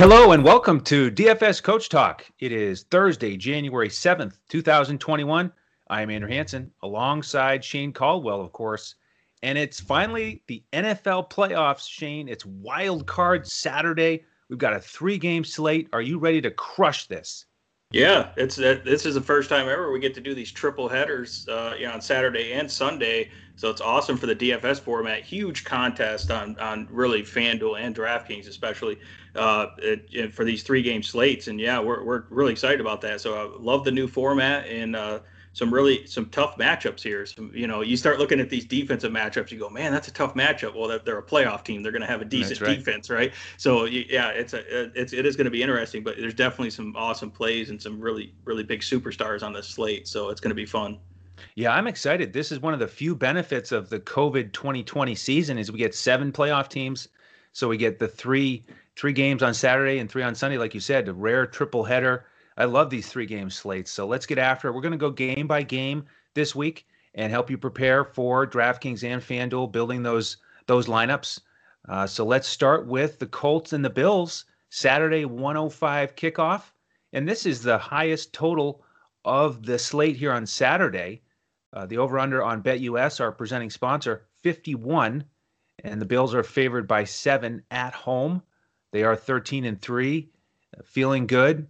Hello and welcome to DFS Coach Talk. It is Thursday, January 7th, 2021. I am Andrew Hanson alongside Shane Caldwell, of course. And it's finally the NFL playoffs, Shane. It's wild card Saturday. We've got a three game slate. Are you ready to crush this? Yeah, it's uh, this is the first time ever we get to do these triple headers, uh, you know, on Saturday and Sunday. So it's awesome for the DFS format. Huge contest on on really FanDuel and DraftKings, especially uh, it, it, for these three game slates. And yeah, we're we're really excited about that. So I love the new format and uh, some really some tough matchups here. Some, you know, you start looking at these defensive matchups, you go, man, that's a tough matchup. Well, they're, they're a playoff team; they're going to have a decent right. defense, right? So yeah, it's a it's it is going to be interesting. But there's definitely some awesome plays and some really really big superstars on this slate. So it's going to be fun. Yeah, I'm excited. This is one of the few benefits of the COVID 2020 season is we get seven playoff teams. So we get the three three games on Saturday and three on Sunday, like you said, a rare triple header. I love these three game slates. So let's get after it. We're going to go game by game this week and help you prepare for DraftKings and FanDuel building those those lineups. Uh, so let's start with the Colts and the Bills Saturday 105 kickoff, and this is the highest total of the slate here on Saturday. Uh, the over under on BetUS, our presenting sponsor, 51, and the Bills are favored by seven at home. They are 13 and three, feeling good.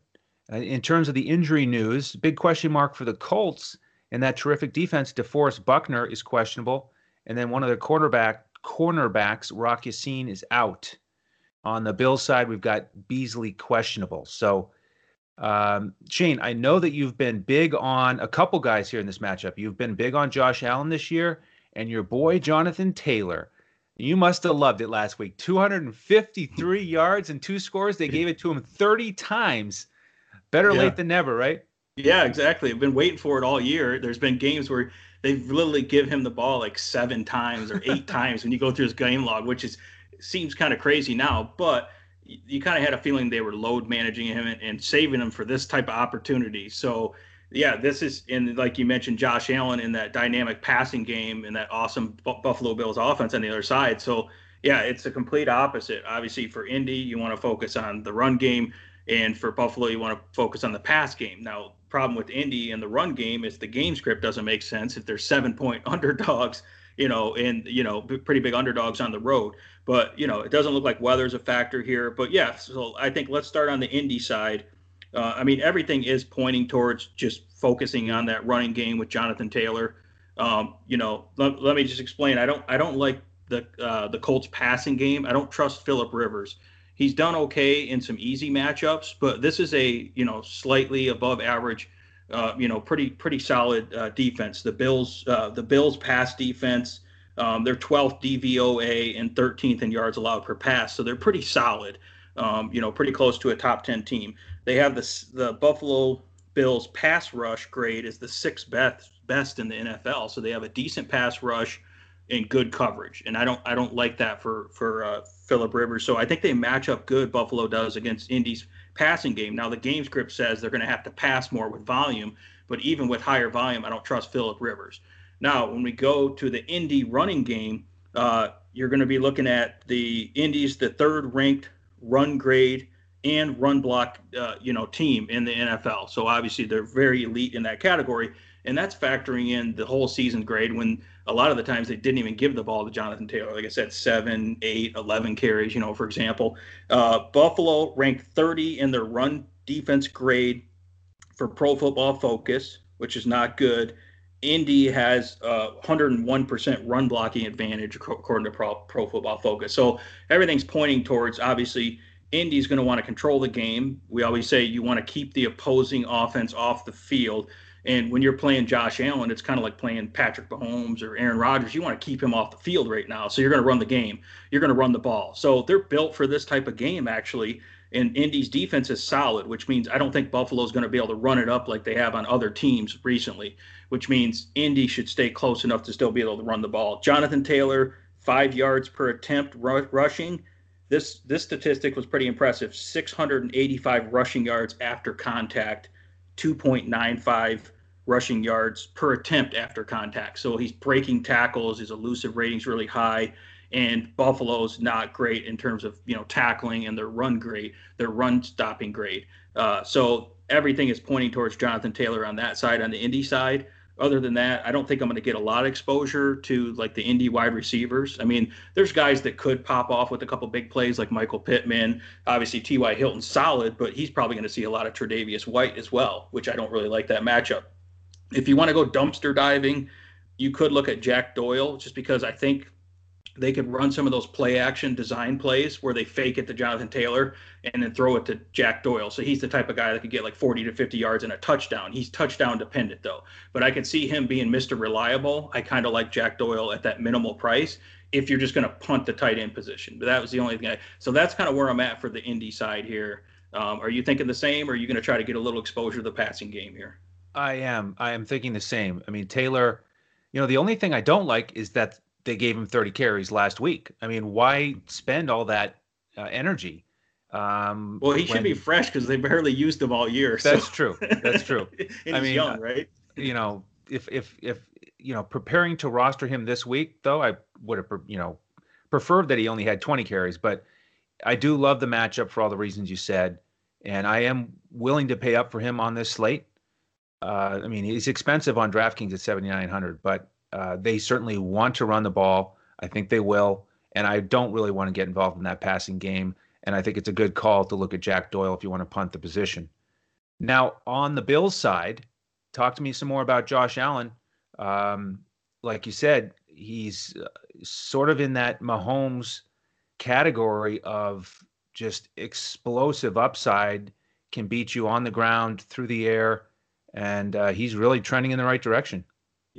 Uh, in terms of the injury news, big question mark for the Colts and that terrific defense. DeForest Buckner is questionable, and then one of their quarterback cornerbacks, Rock Ya-Sin, is out. On the Bills side, we've got Beasley questionable. So, um, Shane, I know that you've been big on a couple guys here in this matchup. You've been big on Josh Allen this year, and your boy Jonathan Taylor. You must have loved it last week. 253 yards and two scores. They gave it to him 30 times Better yeah. late than never, right? Yeah, exactly. I've been waiting for it all year. There's been games where they've literally give him the ball like seven times or eight times when you go through his game log, which is seems kind of crazy now, but you kind of had a feeling they were load managing him and, and, saving him for this type of opportunity. So yeah, this is in like you mentioned, Josh Allen in that dynamic passing game and that awesome Buffalo Bills offense on the other side. So yeah, it's a complete opposite. Obviously, for Indy, you want to focus on the run game. And for Buffalo, you want to focus on the pass game. Now, problem with Indy and the run game is the game script doesn't make sense if there's seven point underdogs, you know, and you know, pretty big underdogs on the road. But you know, it doesn't look like weather's a factor here. But yeah, so I think let's start on the Indy side. Uh, I mean, everything is pointing towards just focusing on that running game with Jonathan Taylor. Um, you know, let, let me just explain. I don't I don't like the uh, the Colts passing game. I don't trust Philip Rivers he's done okay in some easy matchups, but this is a you know slightly above average, uh, you know pretty pretty solid uh, defense. The Bills uh, the Bills pass defense. Um, they're 12th DVOA and 13th in yards allowed per pass, so they're pretty solid. Um, you know, pretty close to a top 10 team. They have the the Buffalo Bills pass rush grade is the sixth best best in the NFL, so they have a decent pass rush and good coverage. And I don't I don't like that for for uh, Philip Rivers. So I think they match up good. Buffalo does against Indy's passing game. Now the game script says they're going to have to pass more with volume, but even with higher volume, I don't trust Philip Rivers. Now when we go to the Indy running game, uh, you're going to be looking at the Indies, the third ranked run grade and run block, uh, you know, team in the NFL. So obviously they're very elite in that category and that's factoring in the whole season grade when a lot of the times they didn't even give the ball to Jonathan Taylor. Like I said, seven, eight, 11 carries, you know, for example. Uh, Buffalo ranked 30 in their run defense grade for Pro Football Focus, which is not good. Indy has uh, 101% run blocking advantage according to Pro, Pro Football Focus. So everything's pointing towards obviously Indy's going to want to control the game. We always say you want to keep the opposing offense off the field. And when you're playing Josh Allen, it's kind of like playing Patrick Mahomes or Aaron Rodgers. You want to keep him off the field right now. So you're going to run the game. You're going to run the ball. So they're built for this type of game, actually. And Indy's defense is solid, which means I don't think Buffalo's going to be able to run it up like they have on other teams recently, which means Indy should stay close enough to still be able to run the ball. Jonathan Taylor, five yards per attempt r- rushing. This this statistic was pretty impressive. 685 rushing yards after contact 2.95 rushing yards per attempt after contact. So he's breaking tackles. His elusive rating's really high. And Buffalo's not great in terms of you know tackling and their run great, their run stopping great. Uh, so everything is pointing towards Jonathan Taylor on that side. On the Indy side, other than that, I don't think I'm going to get a lot of exposure to like the Indy wide receivers. I mean, there's guys that could pop off with a couple big plays like Michael Pittman. Obviously, T.Y. Hilton's solid, but he's probably going to see a lot of Tre'Davious White as well, which I don't really like that matchup. If you want to go dumpster diving, you could look at Jack Doyle just because I think they could run some of those play action design plays where they fake it to Jonathan Taylor and then throw it to Jack Doyle. So he's the type of guy that could get like 40 to 50 yards and a touchdown. He's touchdown dependent though. But I can see him being Mr. Reliable. I kind of like Jack Doyle at that minimal price if you're just going to punt the tight end position. But that was the only thing. I, so that's kind of where I'm at for the Indy side here. Um, are you thinking the same, or are you going to try to get a little exposure to the passing game here? I am. I am thinking the same. I mean, Taylor. You know, the only thing I don't like is that they gave him 30 carries last week. I mean, why spend all that uh, energy? Um, well, he when, should be fresh because they barely used him all year. That's true. That's true. I mean, young, right? You know, if if if you know, preparing to roster him this week, though, I would have you know preferred that he only had 20 carries. But I do love the matchup for all the reasons you said, and I am willing to pay up for him on this slate. Uh, I mean, he's expensive on DraftKings at 7,900, but uh, they certainly want to run the ball. I think they will. And I don't really want to get involved in that passing game. And I think it's a good call to look at Jack Doyle if you want to punt the position. Now, on the Bills side, talk to me some more about Josh Allen. Um, like you said, he's uh, sort of in that Mahomes category of just explosive upside, can beat you on the ground, through the air, and uh, he's really trending in the right direction.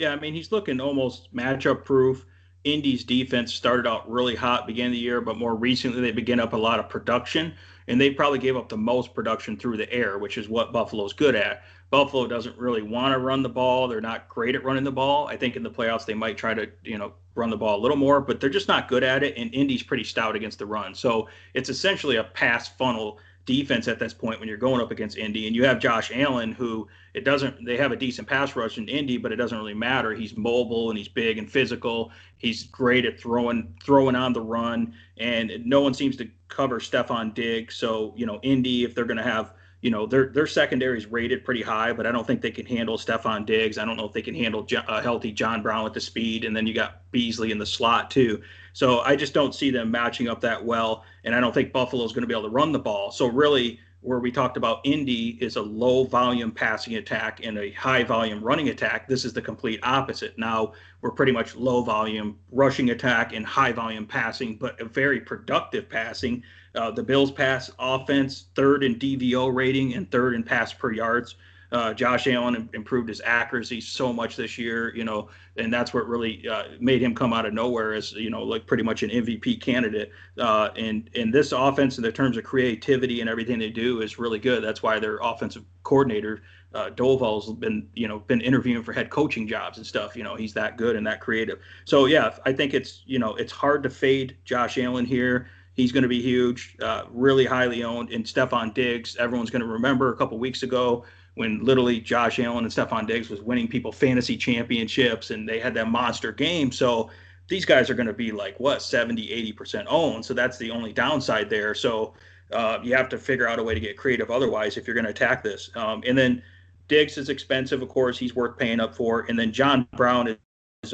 Yeah, I mean, he's looking almost matchup proof. Indy's defense started out really hot beginning of the year, but more recently they began up a lot of production, and they probably gave up the most production through the air, which is what Buffalo's good at. Buffalo doesn't really want to run the ball. They're not great at running the ball. I think in the playoffs they might try to, you know, run the ball a little more, but they're just not good at it. And Indy's pretty stout against the run. So it's essentially a pass funnel defense at this point when you're going up against Indy. And you have Josh Allen, who it doesn't, they have a decent pass rush in Indy, but it doesn't really matter. He's mobile and he's big and physical. He's great at throwing, throwing on the run. And no one seems to cover Stefon Diggs. So, you know, Indy, if they're going to have, you know, their their secondary is rated pretty high, but I don't think they can handle Stefon Diggs. I don't know if they can handle a uh, healthy John Brown with the speed, and then you got Beasley in the slot too. So I just don't see them matching up that well, and I don't think Buffalo is going to be able to run the ball. So really, where we talked about Indy is a low volume passing attack and a high volume running attack. This is the complete opposite. Now we're pretty much low volume rushing attack and high volume passing, but a very productive passing. Uh, the Bills pass offense third in DVO rating and third in pass per yards. Uh, Josh Allen improved his accuracy so much this year, you know, and that's what really uh, made him come out of nowhere as you know, like pretty much an MVP candidate. Uh, and and this offense, in the terms of creativity and everything they do, is really good. That's why their offensive coordinator uh, Daboll's been you know been interviewing for head coaching jobs and stuff. You know, he's that good and that creative. So yeah, I think it's you know it's hard to fade Josh Allen here. He's going to be huge, uh, really highly owned. And Stefon Diggs, everyone's going to remember a couple weeks ago when literally Josh Allen and Stefon Diggs was winning people fantasy championships and they had that monster game. So these guys are going to be like what 70, 80% owned. So that's the only downside there. So uh, you have to figure out a way to get creative otherwise if you're going to attack this. Um, and then Diggs is expensive, of course, he's worth paying up for. And then John Brown is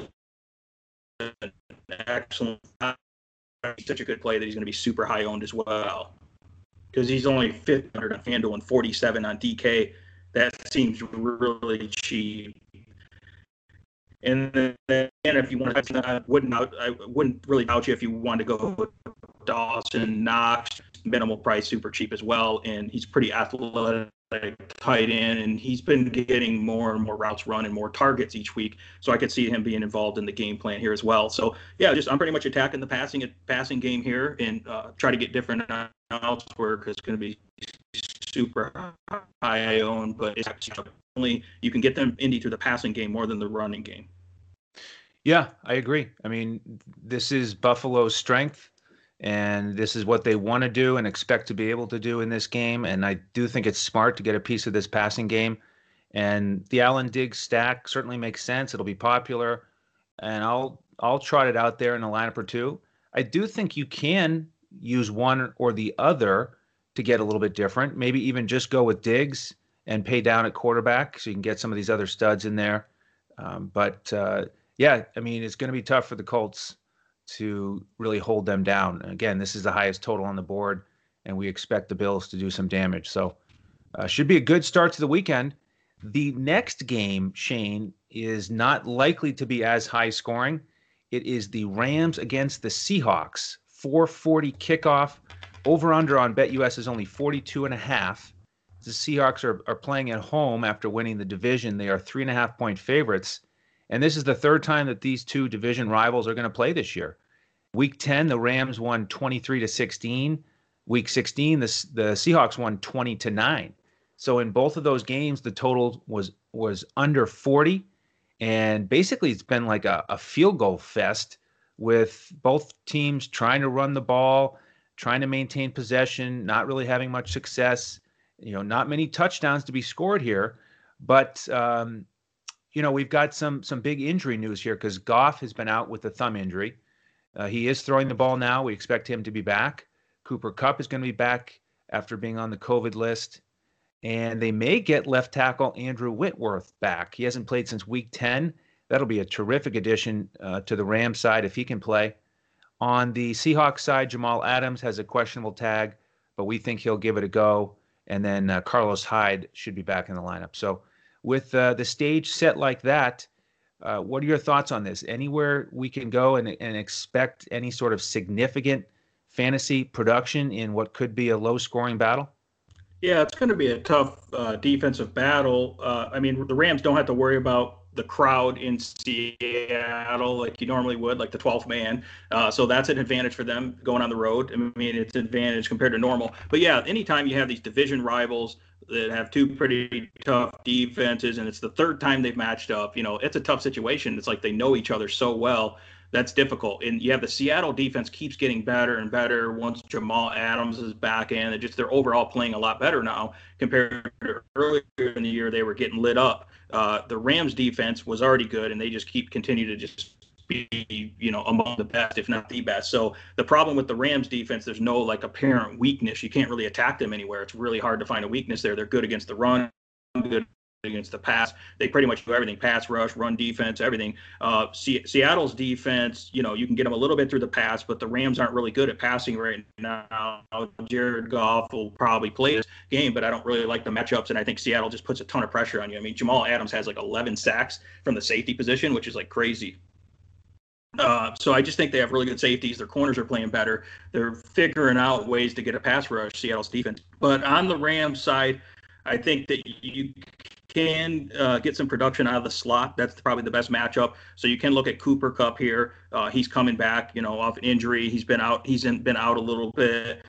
an excellent, such a good play that he's going to be super high owned as well because he's only 500 on FanDuel and 47 on DK that seems really cheap. And then if you want to, I wouldn't, I wouldn't really doubt you if you wanted to go Dawson Knox, minimal price, super cheap as well, and he's pretty athletic, tight end, and he's been getting more and more routes run and more targets each week. So I could see him being involved in the game plan here as well. So yeah, just I'm pretty much attacking the passing passing game here and uh, try to get different elsewhere because it's going to be super high owned, but it's actually only you can get them Indy through the passing game more than the running game. Yeah, I agree. I mean, this is Buffalo's strength, and this is what they want to do and expect to be able to do in this game. And I do think it's smart to get a piece of this passing game. And the Allen Diggs stack certainly makes sense. It'll be popular, and I'll I'll trot it out there in a lineup or two. I do think you can use one or the other to get a little bit different. Maybe even just go with Diggs and pay down at quarterback so you can get some of these other studs in there. Um, but uh, yeah, I mean, it's going to be tough for the Colts to really hold them down. Again, this is the highest total on the board, and we expect the Bills to do some damage. So, uh, should be a good start to the weekend. The next game, Shane, is not likely to be as high scoring. It is the Rams against the Seahawks. 440 kickoff. Over under on BetUS is only 42 and a half. The Seahawks are, are playing at home after winning the division. They are three and a half point favorites. And this is the third time that these two division rivals are going to play this year. Week 10, the Rams won 23 to 16. Week 16, the, the Seahawks won 20 to 9. So in both of those games, the total was was under 40. And basically it's been like a, a field goal fest with both teams trying to run the ball, trying to maintain possession, not really having much success. You know, not many touchdowns to be scored here, but um, you know we've got some some big injury news here because Goff has been out with a thumb injury. Uh, he is throwing the ball now. We expect him to be back. Cooper Kupp is going to be back after being on the COVID list. And they may get left tackle Andrew Whitworth back. He hasn't played since week 10. That'll be a terrific addition uh, to the Rams side if he can play. On the Seahawks side, Jamal Adams has a questionable tag, but we think he'll give it a go. And then uh, Carlos Hyde should be back in the lineup. So, with uh, the stage set like that, uh, what are your thoughts on this? Anywhere we can go and, and expect any sort of significant fantasy production in what could be a low scoring battle? Yeah, it's going to be a tough uh, defensive battle. Uh, I mean, the Rams don't have to worry about the crowd in Seattle like you normally would, like the 12th man. Uh, so that's an advantage for them going on the road. I mean, it's an advantage compared to normal. But yeah, anytime you have these division rivals that have two pretty tough defenses, and it's the third time they've matched up, you know, it's a tough situation. It's like they know each other so well that's difficult. And you have the Seattle defense keeps getting better and better once Jamal Adams is back in. It just they're overall playing a lot better now compared to earlier in the year they were getting lit up. Uh, the Rams defense was already good, and they just keep continue to just be you know among the best, if not the best. So the problem with the Rams defense, there's no like apparent weakness. You can't really attack them anywhere. It's really hard to find a weakness there. They're good against the run, good against the pass. They pretty much do everything: pass rush, run defense, everything. Uh, C- Seattle's defense, you know, you can get them a little bit through the pass, but the Rams aren't really good at passing right now. Jared Goff will probably play this game, but I don't really like the matchups, and I think Seattle just puts a ton of pressure on you. I mean, Jamal Adams has like 11 sacks from the safety position, which is like crazy. Uh, so I just think they have really good safeties. Their corners are playing better. They're figuring out ways to get a pass rush. Seattle's defense, but on the Rams side, I think that you can uh, get some production out of the slot. That's probably the best matchup. So you can look at Cooper Kupp here. Uh, he's coming back, you know, off injury. He's been out. He's in, been out a little bit.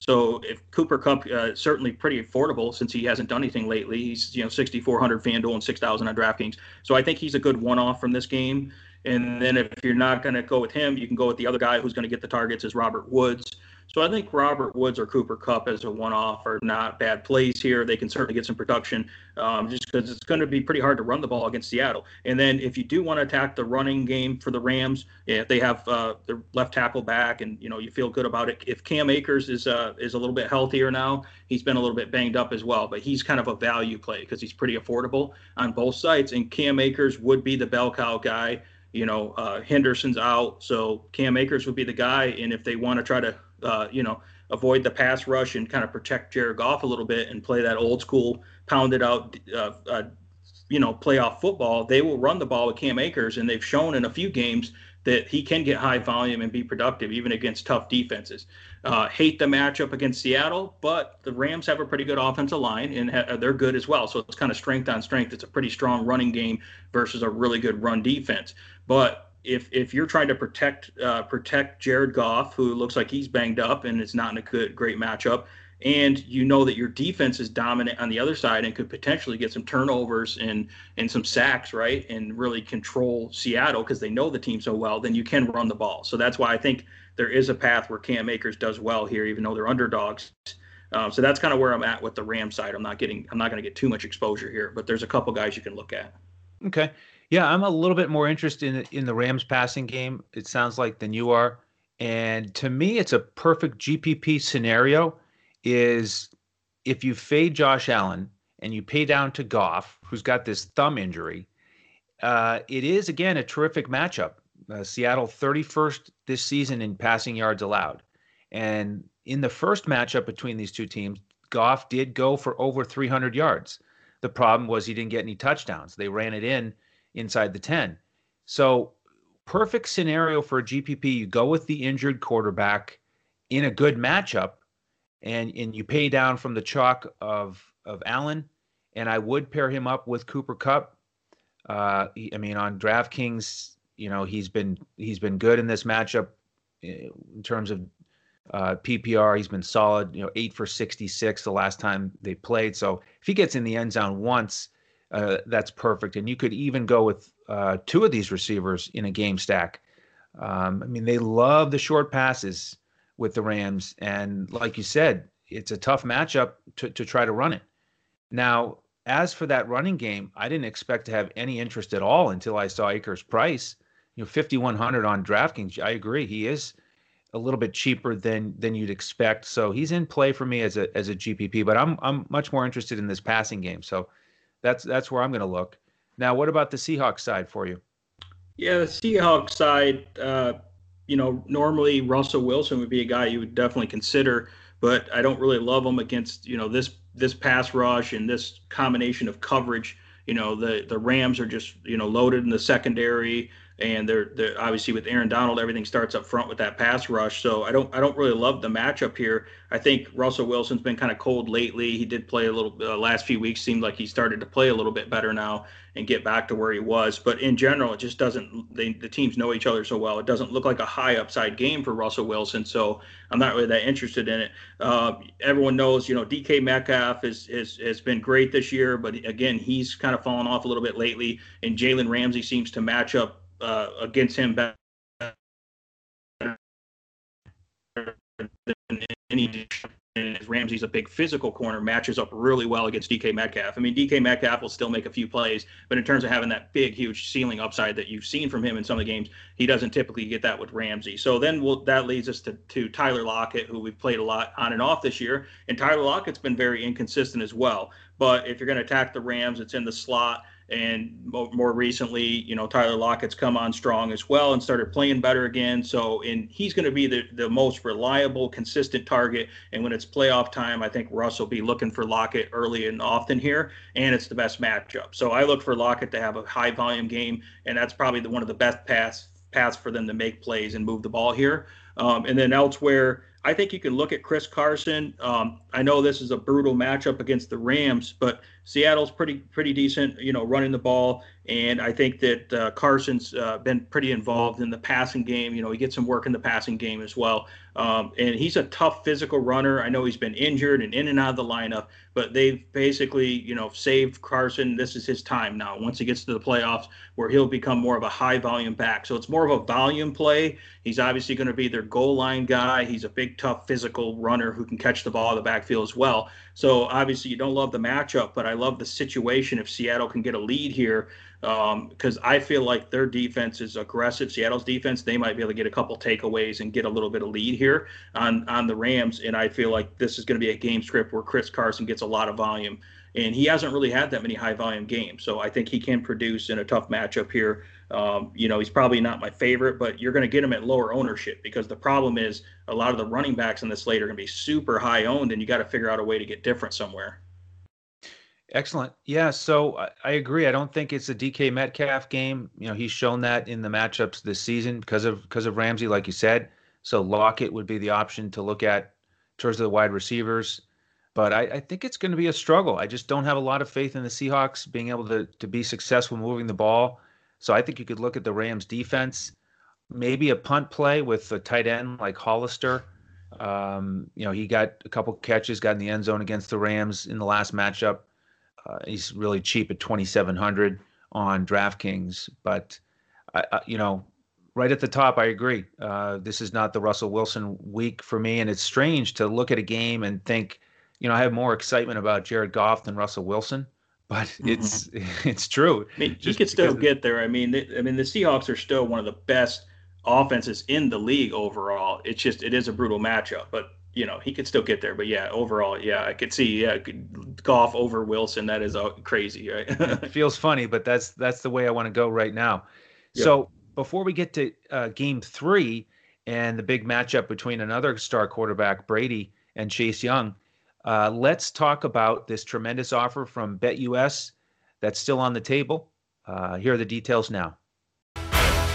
So if Cooper Kupp uh, certainly pretty affordable since he hasn't done anything lately. He's you know 6,400 FanDuel and 6,000 on DraftKings. So I think he's a good one-off from this game. And then if you're not going to go with him, you can go with the other guy who's going to get the targets is Robert Woods. So I think Robert Woods or Cooper Kupp as a one-off are not bad plays here. They can certainly get some production, um, just because it's going to be pretty hard to run the ball against Seattle. And then if you do want to attack the running game for the Rams, if they have uh, their left tackle back, and you know you feel good about it. If Cam Akers is uh, is a little bit healthier now, he's been a little bit banged up as well, but he's kind of a value play because he's pretty affordable on both sides. And Cam Akers would be the bell cow guy you know, uh, Henderson's out, so Cam Akers would be the guy. And if they want to try to uh, you know, avoid the pass rush and kind of protect Jared Goff a little bit and play that old school pounded out, uh, uh, you know, playoff football, they will run the ball with Cam Akers, and they've shown in a few games that he can get high volume and be productive even against tough defenses. Uh, hate the matchup against Seattle, but the Rams have a pretty good offensive line and ha- they're good as well. So it's kind of strength on strength. It's a pretty strong running game versus a really good run defense. But if if you're trying to protect uh, protect Jared Goff, who looks like he's banged up and is not in a good great matchup, and you know that your defense is dominant on the other side and could potentially get some turnovers and and some sacks, right, and really control Seattle because they know the team so well, then you can run the ball. So that's why I think there is a path where Cam Akers does well here, even though they're underdogs. Um, so that's kind of where I'm at with the Ram side. I'm not getting I'm not going to get too much exposure here, but there's a couple guys you can look at. Okay. Yeah, I'm a little bit more interested in in the Rams passing game. It sounds like than you are, And to me, it's a perfect GPP scenario. Is if you fade Josh Allen and you pay down to Goff, who's got this thumb injury, uh, it is again a terrific matchup. Uh, Seattle 31st this season in passing yards allowed, and in the first matchup between these two teams, Goff did go for over 300 yards. The problem was he didn't get any touchdowns. They ran it in inside the 10. So perfect scenario for a GPP. You go with the injured quarterback in a good matchup, and and you pay down from the chalk of of Allen, and I would pair him up with Cooper Kupp. Uh, I mean, on DraftKings, you know, he's been he's been good in this matchup eh, in terms of uh, PPR. He's been solid. You know, eight for sixty-six the last time they played. So if he gets in the end zone once, uh, that's perfect. And you could even go with uh, two of these receivers in a game stack. Um, I mean, they love the short passes with the Rams, and like you said, it's a tough matchup to to try to run it. Now, as for that running game, I didn't expect to have any interest at all until I saw Akers' price. You know, 5100 on DraftKings. I agree, he is a little bit cheaper than than you'd expect. So he's in play for me as a as a GPP, but I'm I'm much more interested in this passing game. So that's that's where I'm going to look. Now, what about the Seahawks side for you? Yeah, the Seahawks side, uh, you know, normally Russell Wilson would be a guy you would definitely consider, but I don't really love him against you know this this pass rush and this combination of coverage. You know, the the Rams are just you know loaded in the secondary, and they're they're obviously with Aaron Donald, everything starts up front with that pass rush. So I don't I don't really love the matchup here. I think Russell Wilson's been kind of cold lately. He did play a little uh, last few weeks. Seemed like he started to play a little bit better now and get back to where he was. But in general, it just doesn't. They, the teams know each other so well. It doesn't look like a high upside game for Russell Wilson. So I'm not really that interested in it. Uh, everyone knows, you know, DK Metcalf is, is has been great this year, but again, he's kind of fallen off a little bit lately. And Jalen Ramsey seems to match up uh, against him better than any Ramsey's a big physical corner, matches up really well against DK Metcalf. I mean, DK Metcalf will still make a few plays, but in terms of having that big, huge ceiling upside that you've seen from him in some of the games, he doesn't typically get that with Ramsey. So then we'll, that leads us to, to Tyler Lockett, who we've played a lot on and off this year. And Tyler Lockett's been very inconsistent as well. But if you're going to attack the Rams, it's in the slot. And more recently, you know, Tyler Lockett's come on strong as well and started playing better again. So, and he's going to be the, the most reliable, consistent target. And when it's playoff time, I think Russ will be looking for Lockett early and often here. And it's the best matchup. So I look for Lockett to have a high volume game. And that's probably the, one of the best pass paths for them to make plays and move the ball here. Um, and then elsewhere, I think you can look at Chris Carson. Um, I know this is a brutal matchup against the Rams, but Seattle's pretty pretty decent, you know, running the ball. And I think that uh, Carson's uh, been pretty involved in the passing game. You know, he gets some work in the passing game as well. Um, and he's a tough physical runner. I know he's been injured and in and out of the lineup, but they've basically, you know, saved Carson. This is his time now. Once he gets to the playoffs, where he'll become more of a high volume back. So it's more of a volume play. He's obviously going to be their goal line guy. He's a big, tough, physical runner who can catch the ball in the backfield as well. So obviously, you don't love the matchup, but I love the situation if Seattle can get a lead here because um, I feel like their defense is aggressive. Seattle's defense, they might be able to get a couple takeaways and get a little bit of lead here on on the Rams. And I feel like this is going to be a game script where Chris Carson gets a lot of volume, and he hasn't really had that many high volume games. So I think he can produce in a tough matchup here. Um, you know, he's probably not my favorite, but you're going to get him at lower ownership because the problem is a lot of the running backs in the slate are going to be super high owned, and you got to figure out a way to get different somewhere. Excellent. Yeah, so I, I, agree. I don't think it's a DK Metcalf game. You know, he's shown that in the matchups this season because of because of Ramsey, like you said. So Lockett would be the option to look at towards the wide receivers. But I, I think it's going to be a struggle. I just don't have a lot of faith in the Seahawks being able to to be successful moving the ball. So I think you could look at the Rams defense, maybe a punt play with a tight end like Hollister. Um, you know, he got a couple catches, got in the end zone against the Rams in the last matchup. Uh, he's really cheap at 2,700 on DraftKings, but I, I, you know, right at the top, I agree. Uh, this is not the Russell Wilson week for me, and it's strange to look at a game and think, you know, I have more excitement about Jared Goff than Russell Wilson, but mm-hmm. it's it's true. I mean, he could still get there. I mean, I mean, the Seahawks are still one of the best offenses in the league overall. It's just it is a brutal matchup, but you know he could still get there. But yeah, overall, yeah, I could see yeah, Goff over Wilson. That is uh, crazy, right? it feels funny, but that's that's the way I want to go right now. Yep. So before we get to uh, Game Three and the big matchup between another star quarterback Brady and Chase Young, uh, let's talk about this tremendous offer from BetUS that's still on the table. Uh, here are the details now.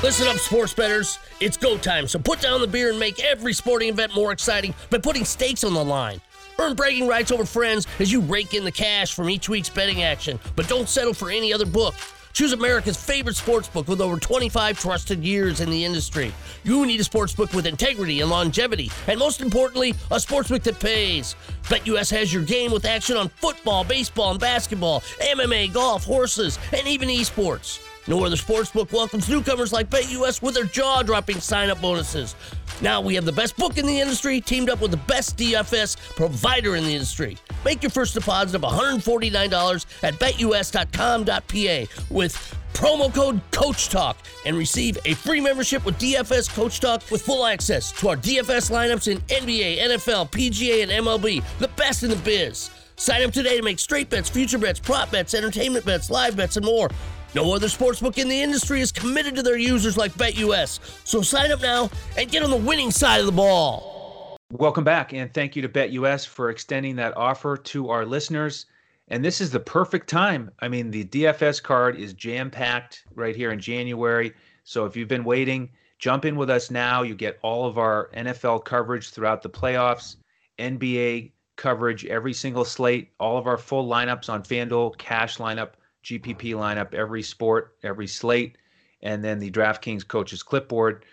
Listen up, sports betters. It's go time, so put down the beer and make every sporting event more exciting by putting stakes on the line. Earn bragging rights over friends as you rake in the cash from each week's betting action, but don't settle for any other book. Choose America's favorite sports book with over 25 trusted years in the industry. You need a sports book with integrity and longevity, and most importantly, a sports book that pays. BetUS has your game with action on football, baseball, and basketball, MMA, golf, horses, and even esports. No other sportsbook welcomes newcomers like BetUS with their jaw-dropping sign-up bonuses. Now we have the best book in the industry teamed up with the best DFS provider in the industry. Make your first deposit of $149 at betus.com.pa with promo code Coach Talk and receive a free membership with DFS Coach Talk with full access to our DFS lineups in NBA, NFL, PGA, and MLB, the best in the biz. Sign up today to make straight bets, future bets, prop bets, entertainment bets, live bets, and more. No other sportsbook in the industry is committed to their users like BetUS. So sign up now and get on the winning side of the ball. Welcome back, and thank you to BetUS for extending that offer to our listeners. And this is the perfect time. I mean, the DFS card is jam packed right here in January. So if you've been waiting, jump in with us now. You get all of our NFL coverage throughout the playoffs, NBA coverage, every single slate, all of our full lineups on FanDuel, cash lineup GPP lineup, every sport, every slate, and then the DraftKings coaches clipboard.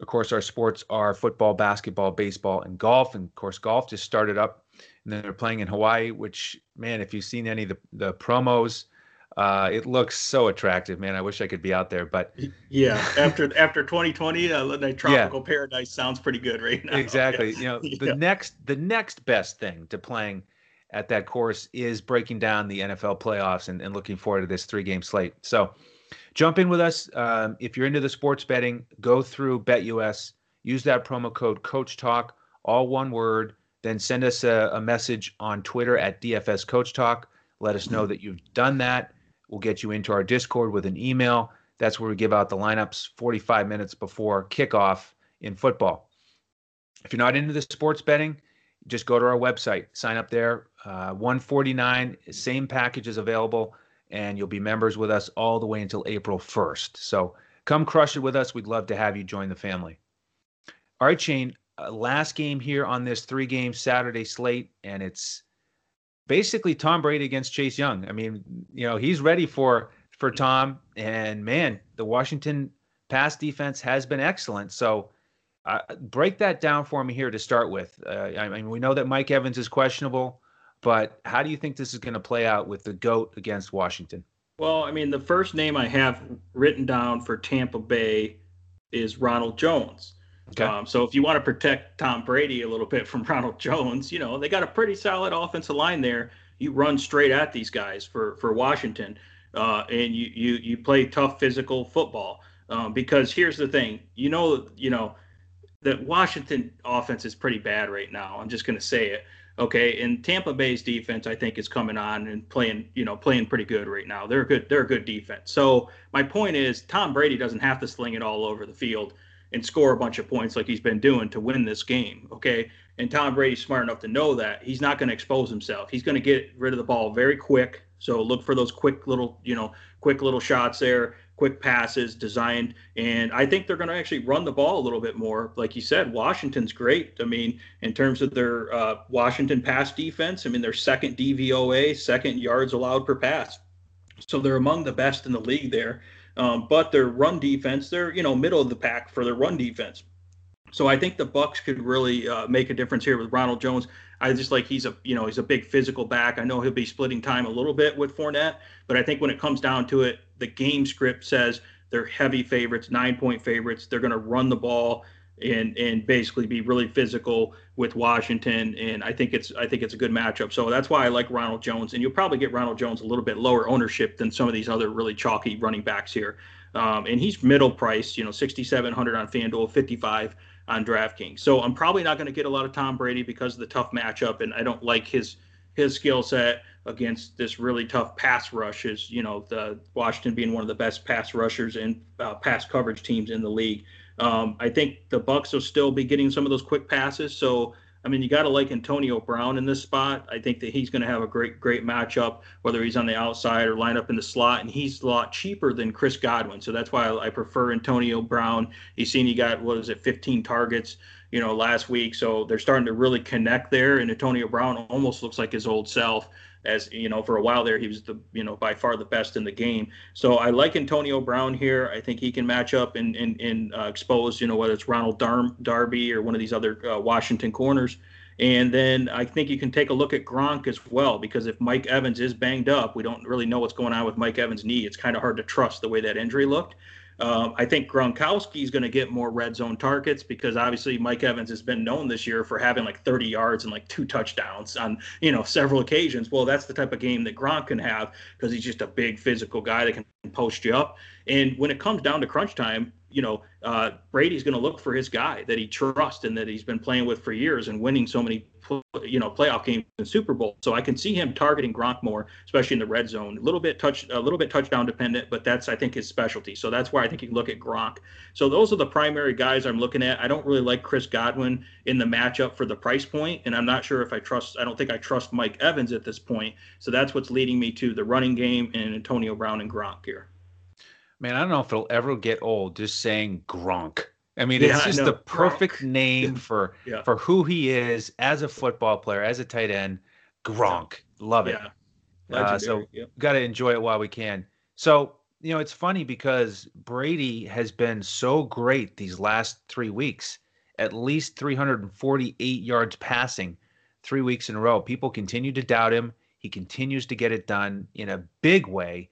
Of course, our sports are football, basketball, baseball, and golf. And of course, golf just started up, and then they're playing in Hawaii. Which, man, if you've seen any of the, the promos, uh, it looks so attractive, man. I wish I could be out there, but yeah, after after 2020, uh, the tropical yeah. paradise sounds pretty good right now. Exactly. Yeah. You know, the yeah. next the next best thing to playing at that course is breaking down the NFL playoffs and, and looking forward to this three game slate. So jump in with us. Um, if you're into the sports betting, go through BetUS, use that promo code Coach Talk, all one word. Then send us a, a message on Twitter at DFS Coach Talk. Let us know that you've done that. We'll get you into our Discord with an email. That's where we give out the lineups 45 minutes before kickoff in football. If you're not into the sports betting, just go to our website, sign up there. Uh, 149, same package is available, and you'll be members with us all the way until April 1st. So come crush it with us. We'd love to have you join the family. All right, Shane, uh, last game here on this three game Saturday slate, and it's basically Tom Brady against Chase Young. I mean, you know, he's ready for for Tom, and man, the Washington pass defense has been excellent. So uh, break that down for me here to start with. Uh, I mean, we know that Mike Evans is questionable, but how do you think this is going to play out with the GOAT against Washington? Well, I mean, the first name I have written down for Tampa Bay is Ronald Jones. Okay. Um, so if you want to protect Tom Brady a little bit from Ronald Jones, you know, they got a pretty solid offensive line there. You run straight at these guys for, for Washington, uh, and you, you, you play tough physical football. Um, because here's the thing, you know, you know, the Washington offense is pretty bad right now. I'm just going to say it. Okay, and Tampa Bay's defense, I think, is coming on and playing, you know, playing pretty good right now. They're good. They're a good defense. So my point is, Tom Brady doesn't have to sling it all over the field and score a bunch of points like he's been doing to win this game. Okay, and Tom Brady's smart enough to know that he's not going to expose himself. He's going to get rid of the ball very quick. So look for those quick little, you know, quick little shots there quick passes designed. And I think they're going to actually run the ball a little bit more. Like you said, Washington's great. I mean, in terms of their uh, Washington pass defense, I mean, their second DVOA, second yards allowed per pass. So they're among the best in the league there. Um, but their run defense, they're, you know, middle of the pack for their run defense. So I think the Bucks could really uh, make a difference here with Ronald Jones. I just like he's a you know he's a big physical back. I know he'll be splitting time a little bit with Fournette, but I think when it comes down to it, the game script says they're heavy favorites, nine point favorites. They're going to run the ball and and basically be really physical with Washington. And I think it's I think it's a good matchup. So that's why I like Ronald Jones. And you'll probably get Ronald Jones a little bit lower ownership than some of these other really chalky running backs here. Um, and he's middle priced, you know, 6,700 on FanDuel, 55 on DraftKings. So I'm probably not going to get a lot of Tom Brady because of the tough matchup, and I don't like his his skill set against this really tough pass rush. Is you know the Washington being one of the best pass rushers and uh, pass coverage teams in the league. Um, I think the Bucks will still be getting some of those quick passes, so I mean, you got to like Antonio Brown in this spot. I think that he's going to have a great, great matchup, whether he's on the outside or line up in the slot. And he's a lot cheaper than Chris Godwin. So that's why I, prefer Antonio Brown. He's seen he got, what is it, 15 targets, you know, last week. So they're starting to really connect there. And Antonio Brown almost looks like his old self as you know for a while there he was the you know by far the best in the game so i like antonio brown here i think he can match up and and, and uh, expose you know whether it's ronald Dar- darby or one of these other uh, washington corners and then I think you can take a look at Gronk as well, because if Mike Evans is banged up, we don't really know what's going on with Mike Evans' knee. It's kind of hard to trust the way that injury looked. Um, I think Gronkowski is going to get more red zone targets because obviously Mike Evans has been known this year for having like 30 yards and like two touchdowns on you know several occasions. Well, that's the type of game that Gronk can have because he's just a big physical guy that can post you up. And when it comes down to crunch time, you know, uh, Brady's going to look for his guy that he trusts and that he's been playing with for years and winning so many, you know, playoff games and Super Bowl. So I can see him targeting Gronk more, especially in the red zone. A little bit touch, a little bit touchdown dependent, but that's I think his specialty. So that's why I think you can look at Gronk. So those are the primary guys I'm looking at. I don't really like Chris Godwin in the matchup for the price point, and I'm not sure if I trust. I don't think I trust Mike Evans at this point. So that's what's leading me to the running game and Antonio Brown and Gronk here. Man, I don't know if it'll ever get old just saying Gronk. I mean, yeah, it's just the perfect Gronk. name for yeah. for who he is as a football player, as a tight end. Gronk, love it. Yeah. Uh, so yep. got to enjoy it while we can. So you know, it's funny because Brady has been so great these last three weeks, at least 348 yards passing, three weeks in a row. People continue to doubt him. He continues to get it done in a big way,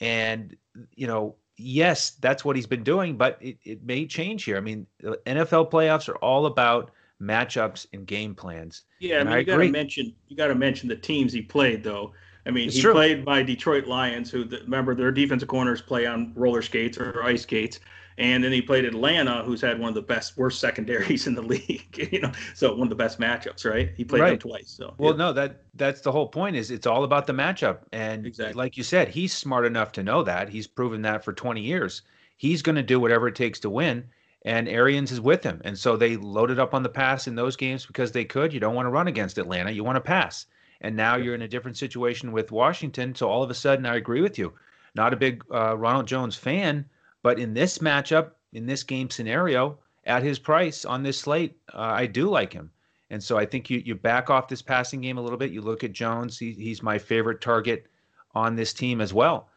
and you know yes, that's what he's been doing, but it, it may change here. I mean, the NFL playoffs are all about matchups and game plans. Yeah, I mean, I you got to mention you got to mention the teams he played though. I mean, it's he true. played by Detroit Lions, who remember their defensive corners play on roller skates or ice skates, and then he played Atlanta, who's had one of the best, worst secondaries in the league. You know, so one of the best matchups, right? He played right. them twice. So well, yeah. no, that that's the whole point. Is it's all about the matchup, and exactly. like you said, he's smart enough to know that. He's proven that for 20 years. He's going to do whatever it takes to win, and Arians is with him. And so they loaded up on the pass in those games because they could. You don't want to run against Atlanta. You want to pass. And now you're in a different situation with Washington. So all of a sudden, I agree with you. Not a big uh, Ronald Jones fan but in this matchup, in this game scenario, at his price on this slate, uh, I do like him. And so I think you you back off this passing game a little bit. You look at Jones; he, he's my favorite target on this team as well.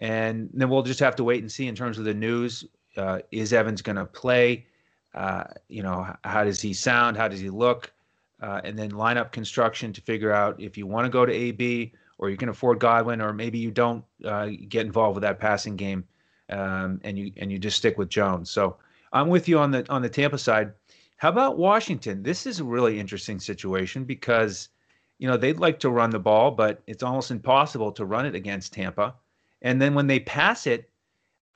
And then we'll just have to wait and see in terms of the news. Uh, is Evans going to play? Uh, you know, how does he sound? How does he look? Uh, and then lineup construction to figure out if you want to go to AB or you can afford Godwin, or maybe you don't uh, get involved with that passing game um, and you and you just stick with Jones. So I'm with you on the on the Tampa side. How about Washington? This is a really interesting situation because you know they'd like to run the ball, but it's almost impossible to run it against Tampa. And then when they pass it,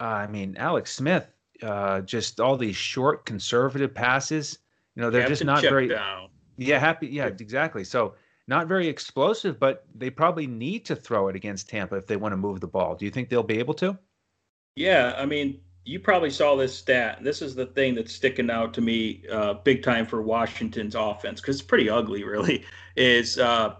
uh, I mean Alex Smith, uh, just all these short conservative passes. You know they're just not very. Down. Yeah, happy. Yeah, exactly. So not very explosive, but they probably need to throw it against Tampa if they want to move the ball. Do you think they'll be able to? Yeah, I mean, you probably saw this stat. This is the thing that's sticking out to me uh, big time for Washington's offense because it's pretty ugly, really. Is uh,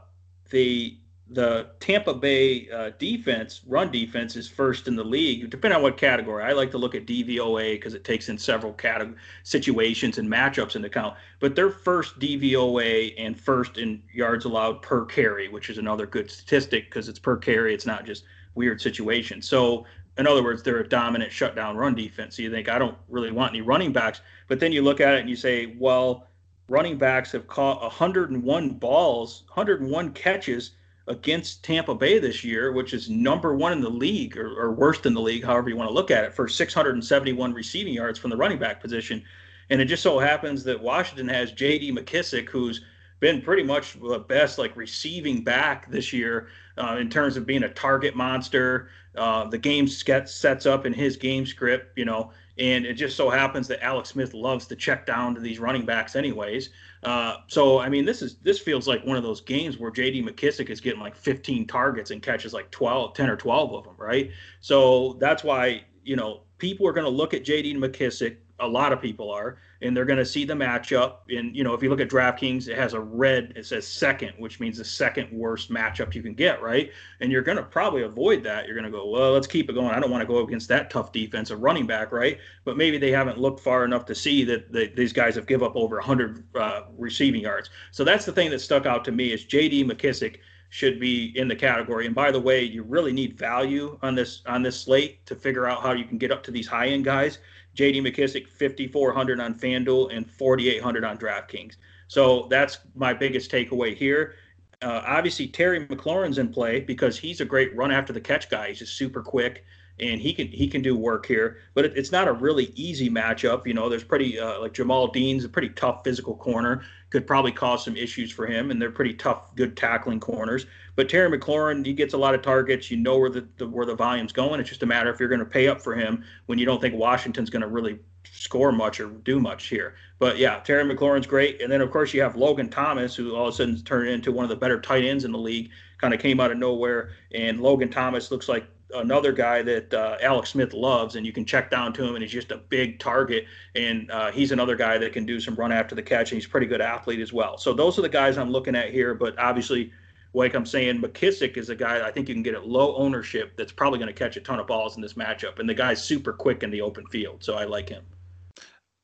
the the Tampa Bay uh, defense, run defense, is first in the league, depending on what category. I like to look at DVOA because it takes in several category situations and matchups into account. But they're first DVOA and first in yards allowed per carry, which is another good statistic because it's per carry. It's not just weird situations. So in other words, they're a dominant shutdown run defense. So you think, I don't really want any running backs. But then you look at it and you say, well, running backs have caught 101 balls, 101 catches against Tampa Bay this year, which is number one in the league or, or worst in the league, however you want to look at it, for 671 receiving yards from the running back position. And it just so happens that Washington has J.D. McKissic, who's been pretty much the best like receiving back this year uh, in terms of being a target monster. Uh, the game sets up in his game script, you know, and it just so happens that Alex Smith loves to check down to these running backs, anyways. Uh, so I mean, this is this feels like one of those games where J.D. McKissic is getting like 15 targets and catches like 12, 10 or 12 of them, right? So that's why you know people are going to look at J.D. McKissic a lot of people are, and they're going to see the matchup. And you know, if you look at DraftKings, it has a red. It says second, which means the second worst matchup you can get, right? And you're going to probably avoid that. You're going to go, well, let's keep it going. I don't want to go against that tough defensive running back, right? But maybe they haven't looked far enough to see that these guys have give up over 100 uh, receiving yards. So that's the thing that stuck out to me is J.D. McKissic should be in the category. And by the way, you really need value on this on this slate to figure out how you can get up to these high end guys. J.D. McKissic 5400 on FanDuel and 4800 on DraftKings. So that's my biggest takeaway here. Uh, obviously, Terry McLaurin's in play because he's a great run after the catch guy. He's just super quick and he can he can do work here. But it, it's not a really easy matchup. You know, there's pretty uh, like Jamel Dean's a pretty tough physical corner. Could probably cause some issues for him, and they're pretty tough, good tackling corners. But Terry McLaurin, he gets a lot of targets. You know where the, the where the volume's going. It's just a matter if you're going to pay up for him when you don't think Washington's going to really score much or do much here. But yeah, Terry McLaurin's great. And then of course you have Logan Thomas, who all of a sudden turned into one of the better tight ends in the league. Kind of came out of nowhere, and Logan Thomas looks like another guy that uh, Alex Smith loves, and you can check down to him, and he's just a big target. And uh, he's another guy that can do some run after the catch, and he's a pretty good athlete as well. So those are the guys I'm looking at here. But obviously, like I'm saying, McKissic is a guy I think you can get at low ownership that's probably going to catch a ton of balls in this matchup, and the guy's super quick in the open field, so I like him.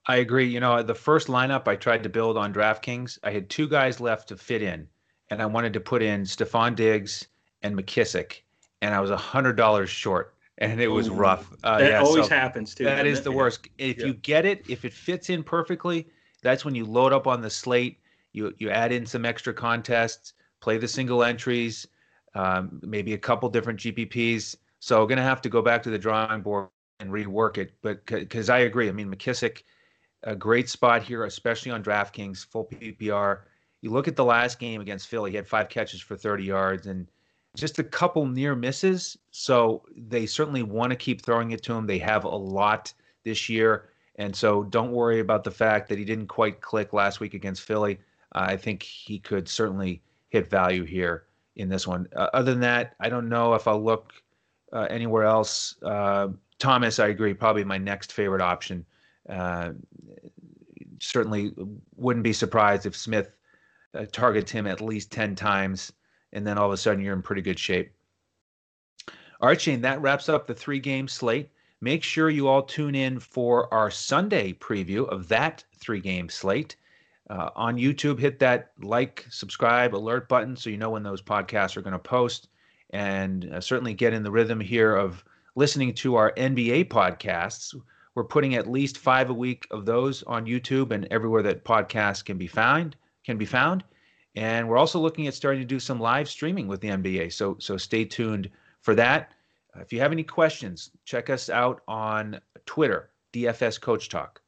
I agree. You know, the first lineup I tried to build on DraftKings, I had two guys left to fit in, and I wanted to put in Stefon Diggs and McKissic and I was a hundred dollars short, and it was Ooh, rough. Uh, that yeah, always so happens too. That is it? the worst. If yeah. you get it, if it fits in perfectly, that's when you load up on the slate. You you add in some extra contests, play the single entries, um, maybe a couple different GPPs. So I'm gonna have to go back to the drawing board and rework it. But because I agree, I mean McKissic, a great spot here, especially on DraftKings, full PPR. You look at the last game against Philly, he had five catches for 30 yards and just a couple near misses. So they certainly want to keep throwing it to him. They have a lot this year. And so don't worry about the fact that he didn't quite click last week against Philly. Uh, I think he could certainly hit value here in this one. Uh, other than that, I don't know if I'll look uh, anywhere else. Uh, Thomas, I agree, probably my next favorite option. Uh, certainly wouldn't be surprised if Smith uh, targets him at least 10 times and then all of a sudden you're in pretty good shape. All right, Shane, that wraps up the three game slate. Make sure you all tune in for our Sunday preview of that three game slate. Uh, on YouTube, hit that like, subscribe, alert button so you know when those podcasts are going to post. And uh, certainly get in the rhythm here of listening to our NBA podcasts. We're putting at least five a week of those on YouTube and everywhere that podcasts can be found. Can be found. And we're also looking at starting to do some live streaming with the NBA. So so stay tuned for that. Uh, if you have any questions, check us out on Twitter, DFS Coach Talk.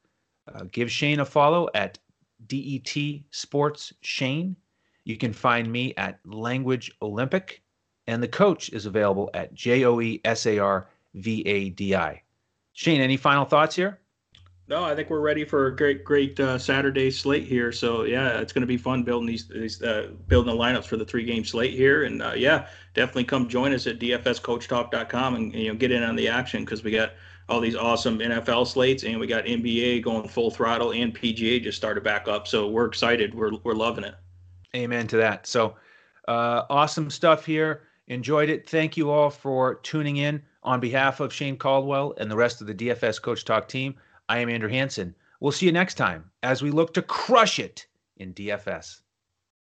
Uh, give Shane a follow at DET Sports Shane. You can find me at Language Olympic, and the coach is available at J O E S A R V A D I. Shane, any final thoughts here? No, I think we're ready for a great, great uh, Saturday slate here. So yeah, it's going to be fun building these, these uh, building the lineups for the three game slate here. And uh, yeah, definitely come join us at dfscoachtalk.com and, you know get in on the action because we got all these awesome NFL slates and we got NBA going full throttle and PGA just started back up. So we're excited. We're we're loving it. Amen to that. So uh, awesome stuff here. Enjoyed it. Thank you all for tuning in on behalf of Shane Caldwell and the rest of the DFS Coach Talk team. I am Andrew Hanson. We'll see you next time as we look to crush it in DFS.